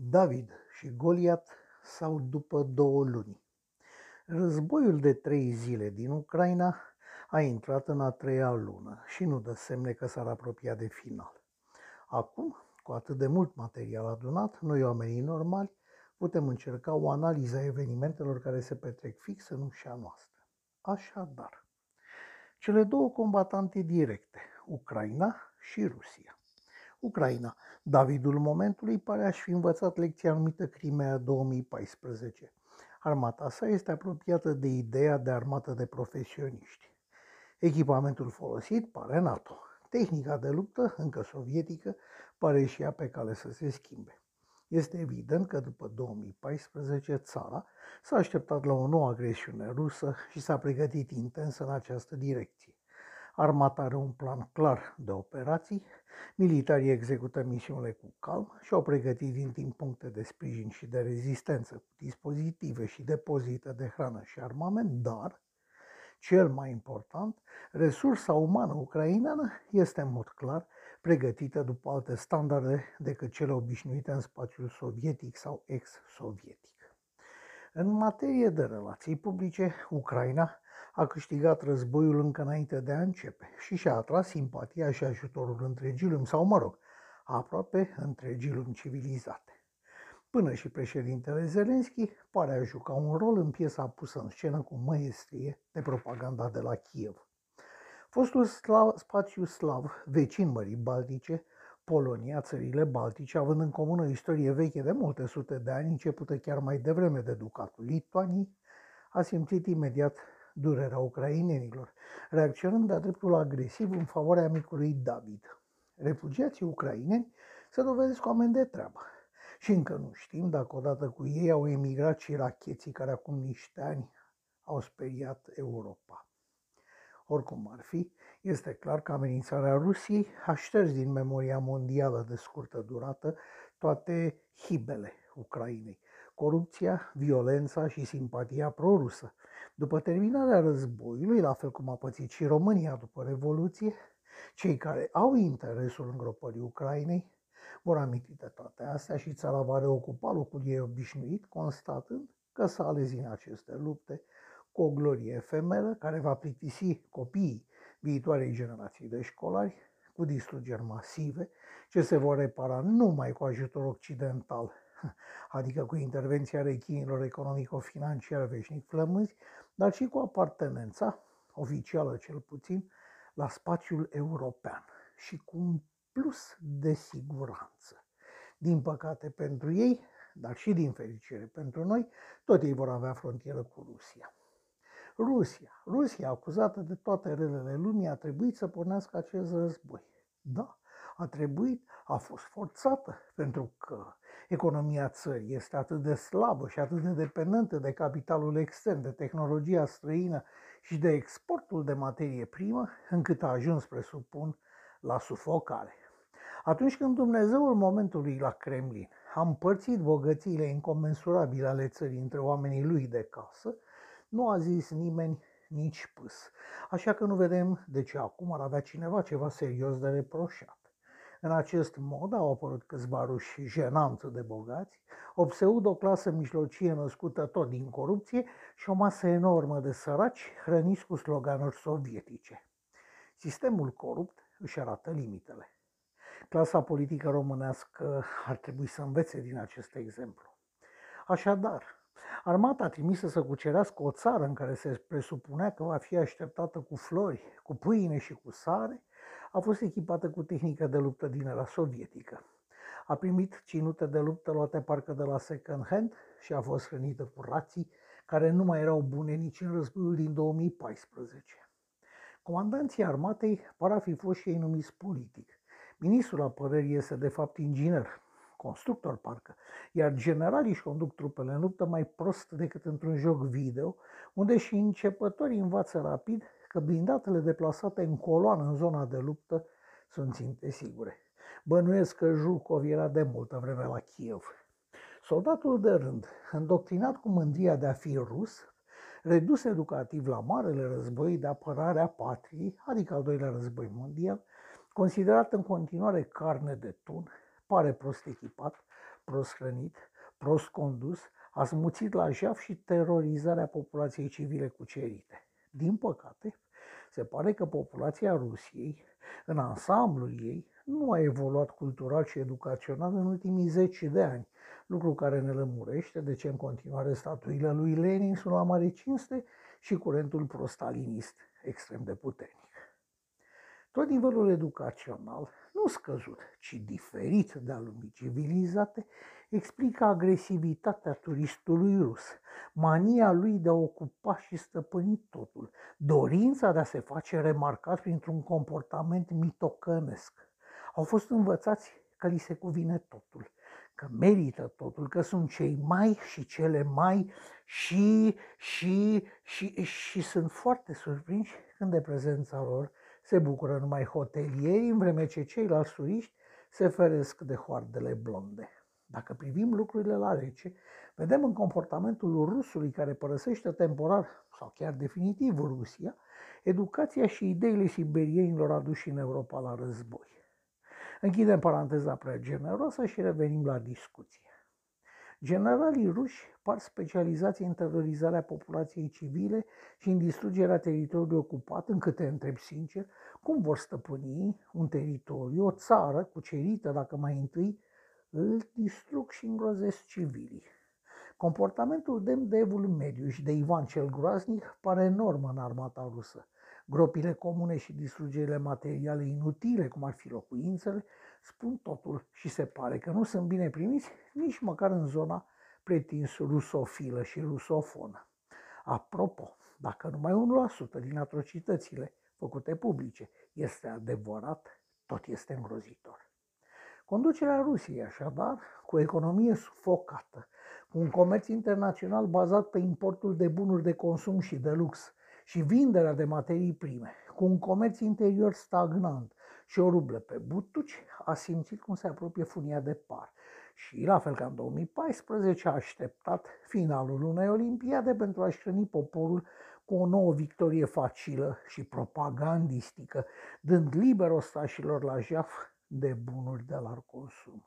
David și Goliat sau după două luni. Războiul de trei zile din Ucraina a intrat în a treia lună și nu dă semne că s-ar apropia de final. Acum, cu atât de mult material adunat, noi oamenii normali putem încerca o analiză a evenimentelor care se petrec fix în ușa noastră. Așadar, cele două combatante directe, Ucraina și Rusia. Ucraina. Davidul momentului pare a fi învățat lecția numită Crimea 2014. Armata sa este apropiată de ideea de armată de profesioniști. Echipamentul folosit pare NATO. Tehnica de luptă, încă sovietică, pare și ea pe cale să se schimbe. Este evident că după 2014 țara s-a așteptat la o nouă agresiune rusă și s-a pregătit intens în această direcție. Armata are un plan clar de operații, militarii execută misiunile cu calm și au pregătit din timp puncte de sprijin și de rezistență cu dispozitive și depozite de hrană și armament, dar, cel mai important, resursa umană ucraineană este în mod clar pregătită după alte standarde decât cele obișnuite în spațiul sovietic sau ex-sovietic. În materie de relații publice, Ucraina a câștigat războiul încă înainte de a începe și și-a atras simpatia și ajutorul întregii lumi, sau mă rog, aproape întregii lumi civilizate. Până și președintele Zelenski pare a juca un rol în piesa pusă în scenă cu măestrie de propaganda de la Kiev. Fostul slav, spațiu slav, vecin Mării Baltice, Polonia, țările Baltice, având în comună o istorie veche de multe sute de ani, începută chiar mai devreme de Ducatul Lituanii, a simțit imediat durerea ucrainenilor, reacționând de-a dreptul agresiv în favoarea micului David. Refugiații ucraineni se dovedesc oameni de treabă. Și încă nu știm dacă odată cu ei au emigrat și racheții care acum niște ani au speriat Europa. Oricum ar fi, este clar că amenințarea Rusiei a șters din memoria mondială de scurtă durată toate hibele Ucrainei, corupția, violența și simpatia prorusă. După terminarea războiului, la fel cum a pățit și România după Revoluție, cei care au interesul îngropării Ucrainei vor aminti de toate astea și țara va reocupa locul ei obișnuit, constatând că s-a ales în aceste lupte cu o glorie efemeră care va plictisi copiii viitoarei generații de școlari cu distrugeri masive, ce se vor repara numai cu ajutor occidental, adică cu intervenția rechinilor economico-financiare veșnic flămânzi, dar și cu apartenența, oficială cel puțin, la spațiul european și cu un plus de siguranță. Din păcate pentru ei, dar și din fericire pentru noi, tot ei vor avea frontieră cu Rusia. Rusia, Rusia acuzată de toate relele lumii, a trebuit să pornească acest război. Da, a trebuit, a fost forțată, pentru că economia țării este atât de slabă și atât de dependentă de capitalul extern, de tehnologia străină și de exportul de materie primă, încât a ajuns, presupun, la sufocare. Atunci când Dumnezeul momentului la Kremlin a împărțit bogățiile incomensurabile ale țării între oamenii lui de casă, nu a zis nimeni nici pâs. Așa că nu vedem de ce acum ar avea cineva ceva serios de reproșat. În acest mod au apărut câțiva ruși jenanță de bogați, o pseudo-clasă mijlocie născută tot din corupție și o masă enormă de săraci hrăniți cu sloganuri sovietice. Sistemul corupt își arată limitele. Clasa politică românească ar trebui să învețe din acest exemplu. Așadar, armata trimisă să cucerească o țară în care se presupunea că va fi așteptată cu flori, cu pâine și cu sare, a fost echipată cu tehnică de luptă din era sovietică. A primit cinute de luptă luate parcă de la second hand și a fost hrănită cu rații care nu mai erau bune nici în războiul din 2014. Comandanții armatei par a fi fost și ei numiți politic. Ministrul apărării este de fapt inginer, constructor parcă, iar generalii își conduc trupele în luptă mai prost decât într-un joc video, unde și începătorii învață rapid că blindatele deplasate în coloană în zona de luptă sunt ținte sigure. Bănuiesc că Jukov era de multă vreme la Kiev. Soldatul de rând, îndoctrinat cu mândria de a fi rus, redus educativ la Marele Război de apărare a patriei, adică al doilea război mondial, considerat în continuare carne de tun, pare prost echipat, prost hrănit, prost condus, a smuțit la jaf și terorizarea populației civile cucerite. Din păcate, se pare că populația Rusiei, în ansamblul ei, nu a evoluat cultural și educațional în ultimii zeci de ani, lucru care ne lămurește de ce în continuare statuile lui Lenin sunt la mare cinste și curentul prostalinist extrem de puternic. Tot nivelul educațional, nu scăzut, ci diferit de-a lumii civilizate, explică agresivitatea turistului rus, mania lui de a ocupa și stăpâni totul, dorința de a se face remarcat printr-un comportament mitocănesc. Au fost învățați că li se cuvine totul, că merită totul, că sunt cei mai și cele mai și, și, și, și sunt foarte surprinși când de prezența lor se bucură numai hotelierii, în vreme ce ceilalți turiști se feresc de hoardele blonde. Dacă privim lucrurile la rece, vedem în comportamentul rusului care părăsește temporar sau chiar definitiv Rusia, educația și ideile siberienilor aduși în Europa la război. Închidem paranteza prea generoasă și revenim la discuție. Generalii ruși par specializați în terorizarea populației civile și în distrugerea teritoriului ocupat, încât te întreb sincer, cum vor stăpâni un teritoriu, o țară cucerită, dacă mai întâi îl distrug și îngrozesc civilii. Comportamentul demn de evul mediu și de Ivan cel Groaznic pare enorm în armata rusă. Gropile comune și distrugerile materiale inutile, cum ar fi locuințele, spun totul și se pare că nu sunt bine primiți nici măcar în zona pretins rusofilă și rusofonă. Apropo, dacă numai 1% din atrocitățile făcute publice este adevărat, tot este îngrozitor. Conducerea Rusiei, așadar, cu o economie sufocată, cu un comerț internațional bazat pe importul de bunuri de consum și de lux și vinderea de materii prime, cu un comerț interior stagnant și o rublă pe butuci, a simțit cum se apropie funia de par. Și, la fel ca în 2014, a așteptat finalul unei olimpiade pentru a-și hrăni poporul cu o nouă victorie facilă și propagandistică, dând liber ostașilor la jaf de bunuri de la consum.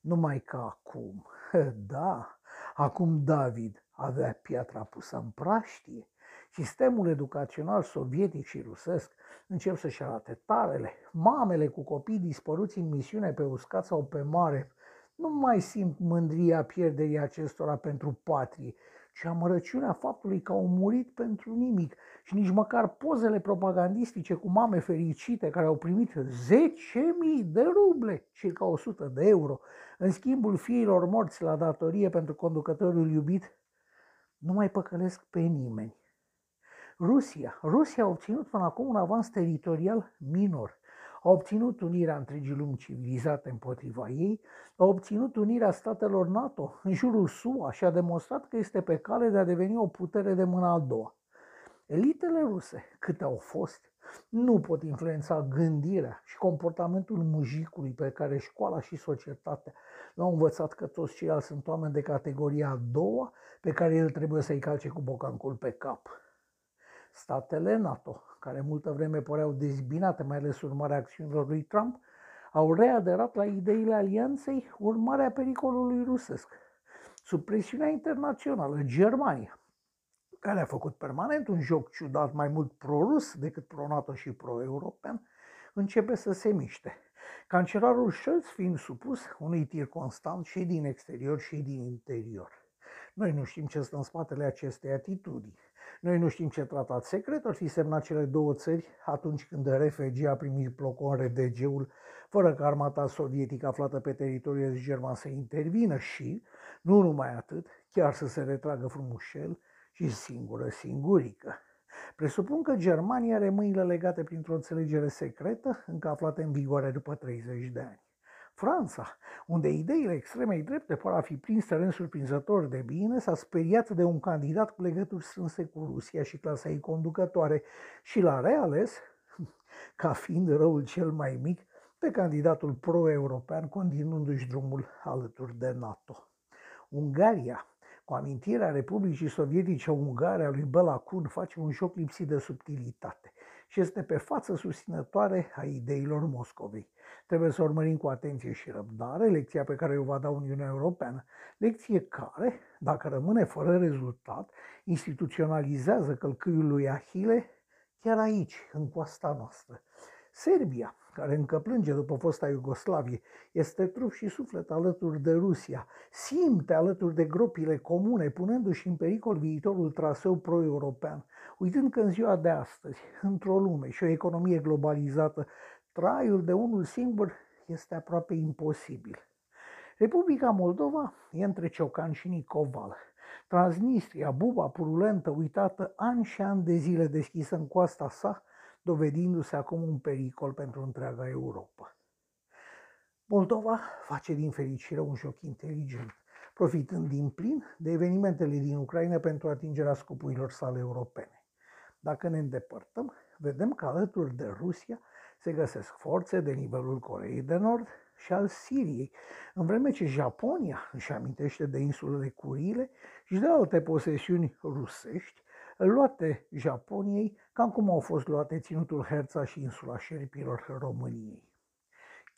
Numai că acum, da, acum David avea piatra pusă în praștie, sistemul educațional sovietic și rusesc încep să-și arate tarele. Mamele cu copii dispăruți în misiune pe uscat sau pe mare nu mai simt mândria pierderii acestora pentru patrie, ci amărăciunea faptului că au murit pentru nimic și nici măcar pozele propagandistice cu mame fericite care au primit 10.000 de ruble, circa 100 de euro, în schimbul fiilor morți la datorie pentru conducătorul iubit, nu mai păcălesc pe nimeni. Rusia. Rusia a obținut până acum un avans teritorial minor a obținut unirea întregii lumi civilizate împotriva ei, a obținut unirea statelor NATO în jurul SUA și a demonstrat că este pe cale de a deveni o putere de mâna a doua. Elitele ruse, câte au fost, nu pot influența gândirea și comportamentul mujicului pe care școala și societatea l-au învățat că toți ceilalți sunt oameni de categoria a doua pe care el trebuie să-i calce cu bocancul pe cap. Statele NATO, care multă vreme păreau dezbinate, mai ales urmarea acțiunilor lui Trump, au readerat la ideile alianței urmarea pericolului rusesc. Sub presiunea internațională, Germania, care a făcut permanent un joc ciudat mai mult pro-rus decât pro-NATO și pro-european, începe să se miște. Cancelarul Scholz fiind supus unui tir constant și din exterior și din interior. Noi nu știm ce stă în spatele acestei atitudini. Noi nu știm ce tratat secret ar fi semnat cele două țări atunci când RFG a primit blocul RDG-ul fără ca armata sovietică aflată pe teritoriul german să intervină și, nu numai atât, chiar să se retragă frumușel și singură singurică. Presupun că Germania are mâinile legate printr-o înțelegere secretă, încă aflată în vigoare după 30 de ani. Franța, unde ideile extremei drepte par a fi prins teren surprinzător de bine, s-a speriat de un candidat cu legături strânse cu Rusia și clasa ei conducătoare și l-a reales, ca fiind răul cel mai mic, pe candidatul pro-european, continuându-și drumul alături de NATO. Ungaria, cu amintirea Republicii Sovietice Ungare a lui Bela Kun, face un joc lipsit de subtilitate și este pe față susținătoare a ideilor Moscovei. Trebuie să urmărim cu atenție și răbdare lecția pe care o va da Uniunea Europeană, lecție care, dacă rămâne fără rezultat, instituționalizează călcâiul lui Ahile chiar aici, în coasta noastră. Serbia, care încă plânge după fosta Iugoslavie, este trup și suflet alături de Rusia, simte alături de gropile comune, punându-și în pericol viitorul traseu pro-european, uitând că în ziua de astăzi, într-o lume și o economie globalizată, traiul de unul singur este aproape imposibil. Republica Moldova e între Ciocan și Nicoval. Transnistria, buba purulentă, uitată ani și ani de zile deschisă în coasta sa, dovedindu-se acum un pericol pentru întreaga Europa. Moldova face din fericire un joc inteligent, profitând din plin de evenimentele din Ucraina pentru atingerea scopurilor sale europene. Dacă ne îndepărtăm, vedem că alături de Rusia se găsesc forțe de nivelul Coreei de Nord și al Siriei, în vreme ce Japonia își amintește de insulele Curile și de alte posesiuni rusești luate Japoniei, cam cum au fost luate ținutul Herța și insula șerpilor României.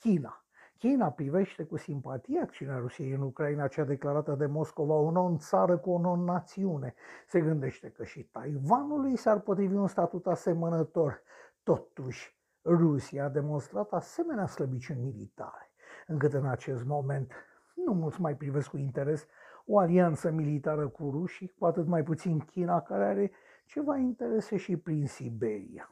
China. China privește cu simpatie acțiunea Rusiei în Ucraina, cea declarată de Moscova o non-țară cu o non-națiune. Se gândește că și Taiwanului s-ar potrivi un statut asemănător. Totuși, Rusia a demonstrat asemenea slăbiciuni militare, încât în acest moment nu mulți mai privesc cu interes o alianță militară cu rușii, cu atât mai puțin China, care are ceva interese și prin Siberia.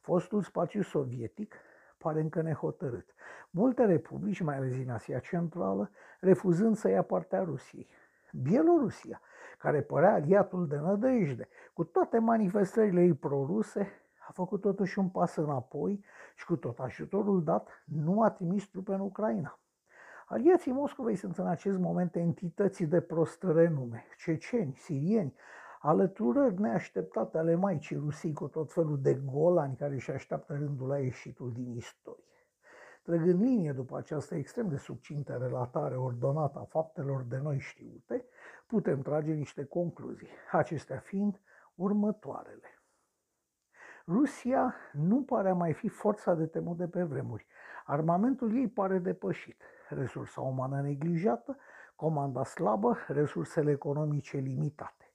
Fostul spațiu sovietic pare încă nehotărât. Multe republici, mai ales din Asia Centrală, refuzând să ia partea Rusiei. Bielorusia, care părea aliatul de nădejde, cu toate manifestările ei proruse, a făcut totuși un pas înapoi și cu tot ajutorul dat nu a trimis trupe în Ucraina. Aliații Moscovei sunt în acest moment entități de prost renume, ceceni, sirieni, alăturări neașteptate ale Maicii Rusii cu tot felul de golani care își așteaptă rândul la ieșitul din istorie. Trăgând linie după această extrem de subcintă relatare ordonată a faptelor de noi știute, putem trage niște concluzii, acestea fiind următoarele. Rusia nu pare a mai fi forța de temut de pe vremuri. Armamentul ei pare depășit resursa umană neglijată, comanda slabă, resursele economice limitate.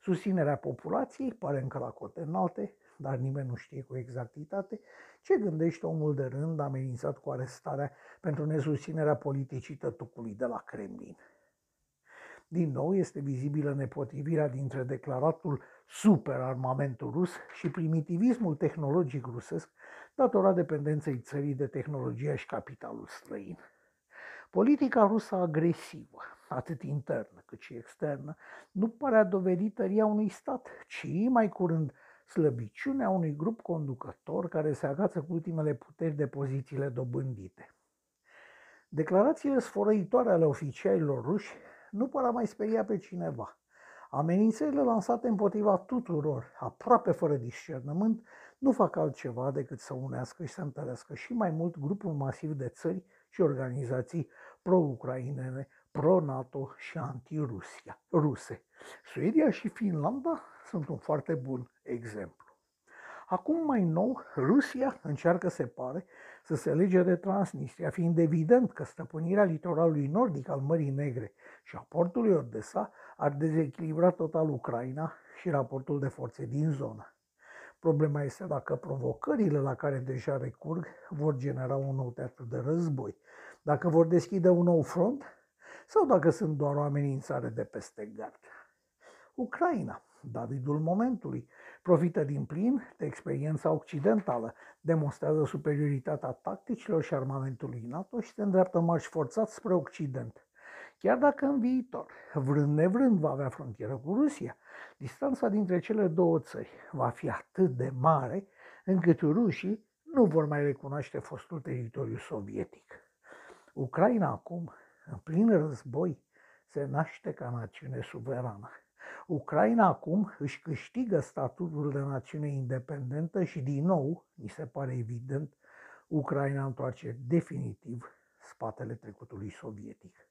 Susținerea populației pare încă la cote înalte, dar nimeni nu știe cu exactitate ce gândește omul de rând amenințat cu arestarea pentru nesusținerea politicii tătucului de la Kremlin. Din nou este vizibilă nepotrivirea dintre declaratul superarmamentul rus și primitivismul tehnologic rusesc, datorat dependenței țării de tehnologia și capitalul străin. Politica rusă agresivă, atât internă cât și externă, nu pare a dovedi tăria unui stat, ci mai curând slăbiciunea unui grup conducător care se agață cu ultimele puteri de pozițiile dobândite. Declarațiile sfărăitoare ale oficialilor ruși nu par a mai speria pe cineva. Amenințările lansate împotriva tuturor, aproape fără discernământ, nu fac altceva decât să unească și să întărească și mai mult grupul masiv de țări și organizații pro-ucrainene, pro-NATO și anti-Rusia, ruse. Suedia și Finlanda sunt un foarte bun exemplu. Acum mai nou, Rusia încearcă, se pare, să se lege de Transnistria, fiind evident că stăpânirea litoralului nordic al Mării Negre și a portului Odessa ar dezechilibra total Ucraina și raportul de forțe din zonă. Problema este dacă provocările la care deja recurg vor genera un nou teatru de război, dacă vor deschide un nou front sau dacă sunt doar o amenințare de peste gard. Ucraina, Davidul momentului, profită din plin de experiența occidentală, demonstrează superioritatea tacticilor și armamentului NATO și se îndreaptă marș forțat spre Occident. Chiar dacă în viitor, vrând nevrând, va avea frontieră cu Rusia, distanța dintre cele două țări va fi atât de mare încât rușii nu vor mai recunoaște fostul teritoriu sovietic. Ucraina acum, în plin război, se naște ca națiune suverană. Ucraina acum își câștigă statutul de națiune independentă și din nou, mi se pare evident, Ucraina întoarce definitiv spatele trecutului sovietic.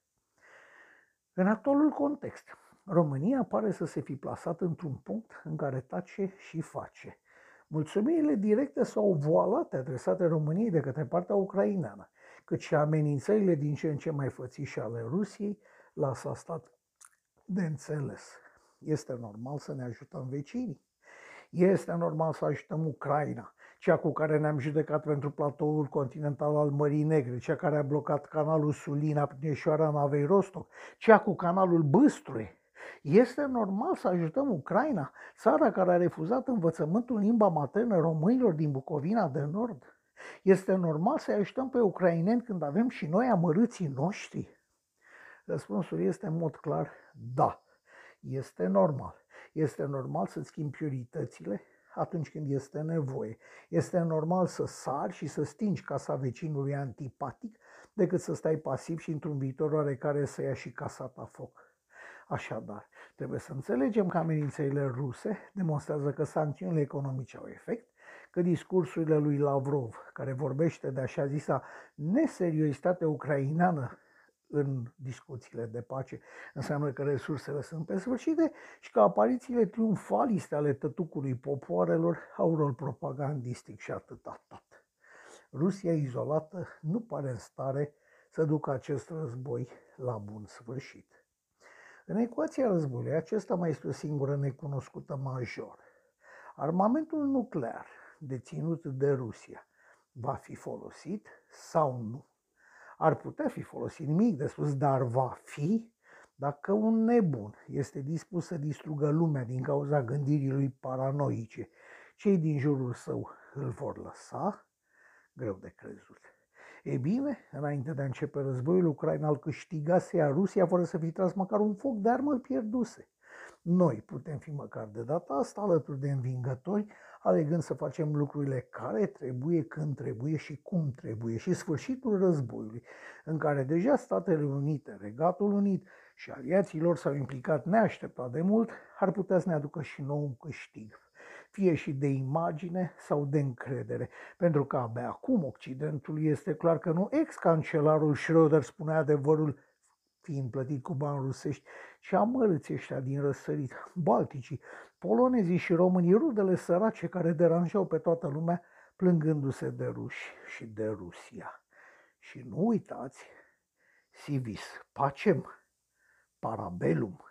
În actualul context, România pare să se fi plasat într-un punct în care tace și face. Mulțumirile directe sau voalate adresate României de către partea ucraineană, cât și amenințările din ce în ce mai fățișe ale Rusiei, lasă stat de înțeles. Este normal să ne ajutăm vecinii. Este normal să ajutăm Ucraina, cea cu care ne-am judecat pentru platoul continental al Mării Negre, cea care a blocat canalul Sulina prin ieșoarea navei Rostov, cea cu canalul Băstrui. Este normal să ajutăm Ucraina, țara care a refuzat învățământul limba maternă românilor din Bucovina de Nord. Este normal să ajutăm pe ucraineni când avem și noi amărâții noștri? Răspunsul este în mod clar da. Este normal. Este normal să-ți schimbi prioritățile atunci când este nevoie. Este normal să sari și să stingi casa vecinului antipatic decât să stai pasiv și într-un viitor oarecare să ia și casa ta foc. Așadar, trebuie să înțelegem că amenințările ruse demonstrează că sancțiunile economice au efect, că discursurile lui Lavrov, care vorbește de așa zisa neseriozitate ucraineană în discuțiile de pace, înseamnă că resursele sunt pe sfârșite și că aparițiile triumfaliste ale tătucului popoarelor au rol propagandistic și atât tot. Rusia izolată nu pare în stare să ducă acest război la bun sfârșit. În ecuația războiului, acesta mai este o singură necunoscută majoră. Armamentul nuclear deținut de Rusia va fi folosit sau nu? ar putea fi folosit nimic de spus, dar va fi dacă un nebun este dispus să distrugă lumea din cauza gândirii lui paranoice, cei din jurul său îl vor lăsa? Greu de crezut. E bine, înainte de a începe războiul, Ucraina îl câștigase, iar Rusia fără să fi tras măcar un foc de armă pierduse. Noi putem fi măcar de data asta alături de învingători, alegând să facem lucrurile care trebuie, când trebuie și cum trebuie. Și sfârșitul războiului, în care deja Statele Unite, Regatul Unit și aliații lor s-au implicat neașteptat de mult, ar putea să ne aducă și nou un câștig. Fie și de imagine sau de încredere, pentru că abia acum Occidentul este clar că nu ex-cancelarul Schröder spune adevărul fiind plătit cu bani rusești, și amărâți ăștia din răsărit, balticii, polonezii și românii, rudele sărace care deranjau pe toată lumea, plângându-se de ruși și de Rusia. Și nu uitați, sivis pacem, parabellum,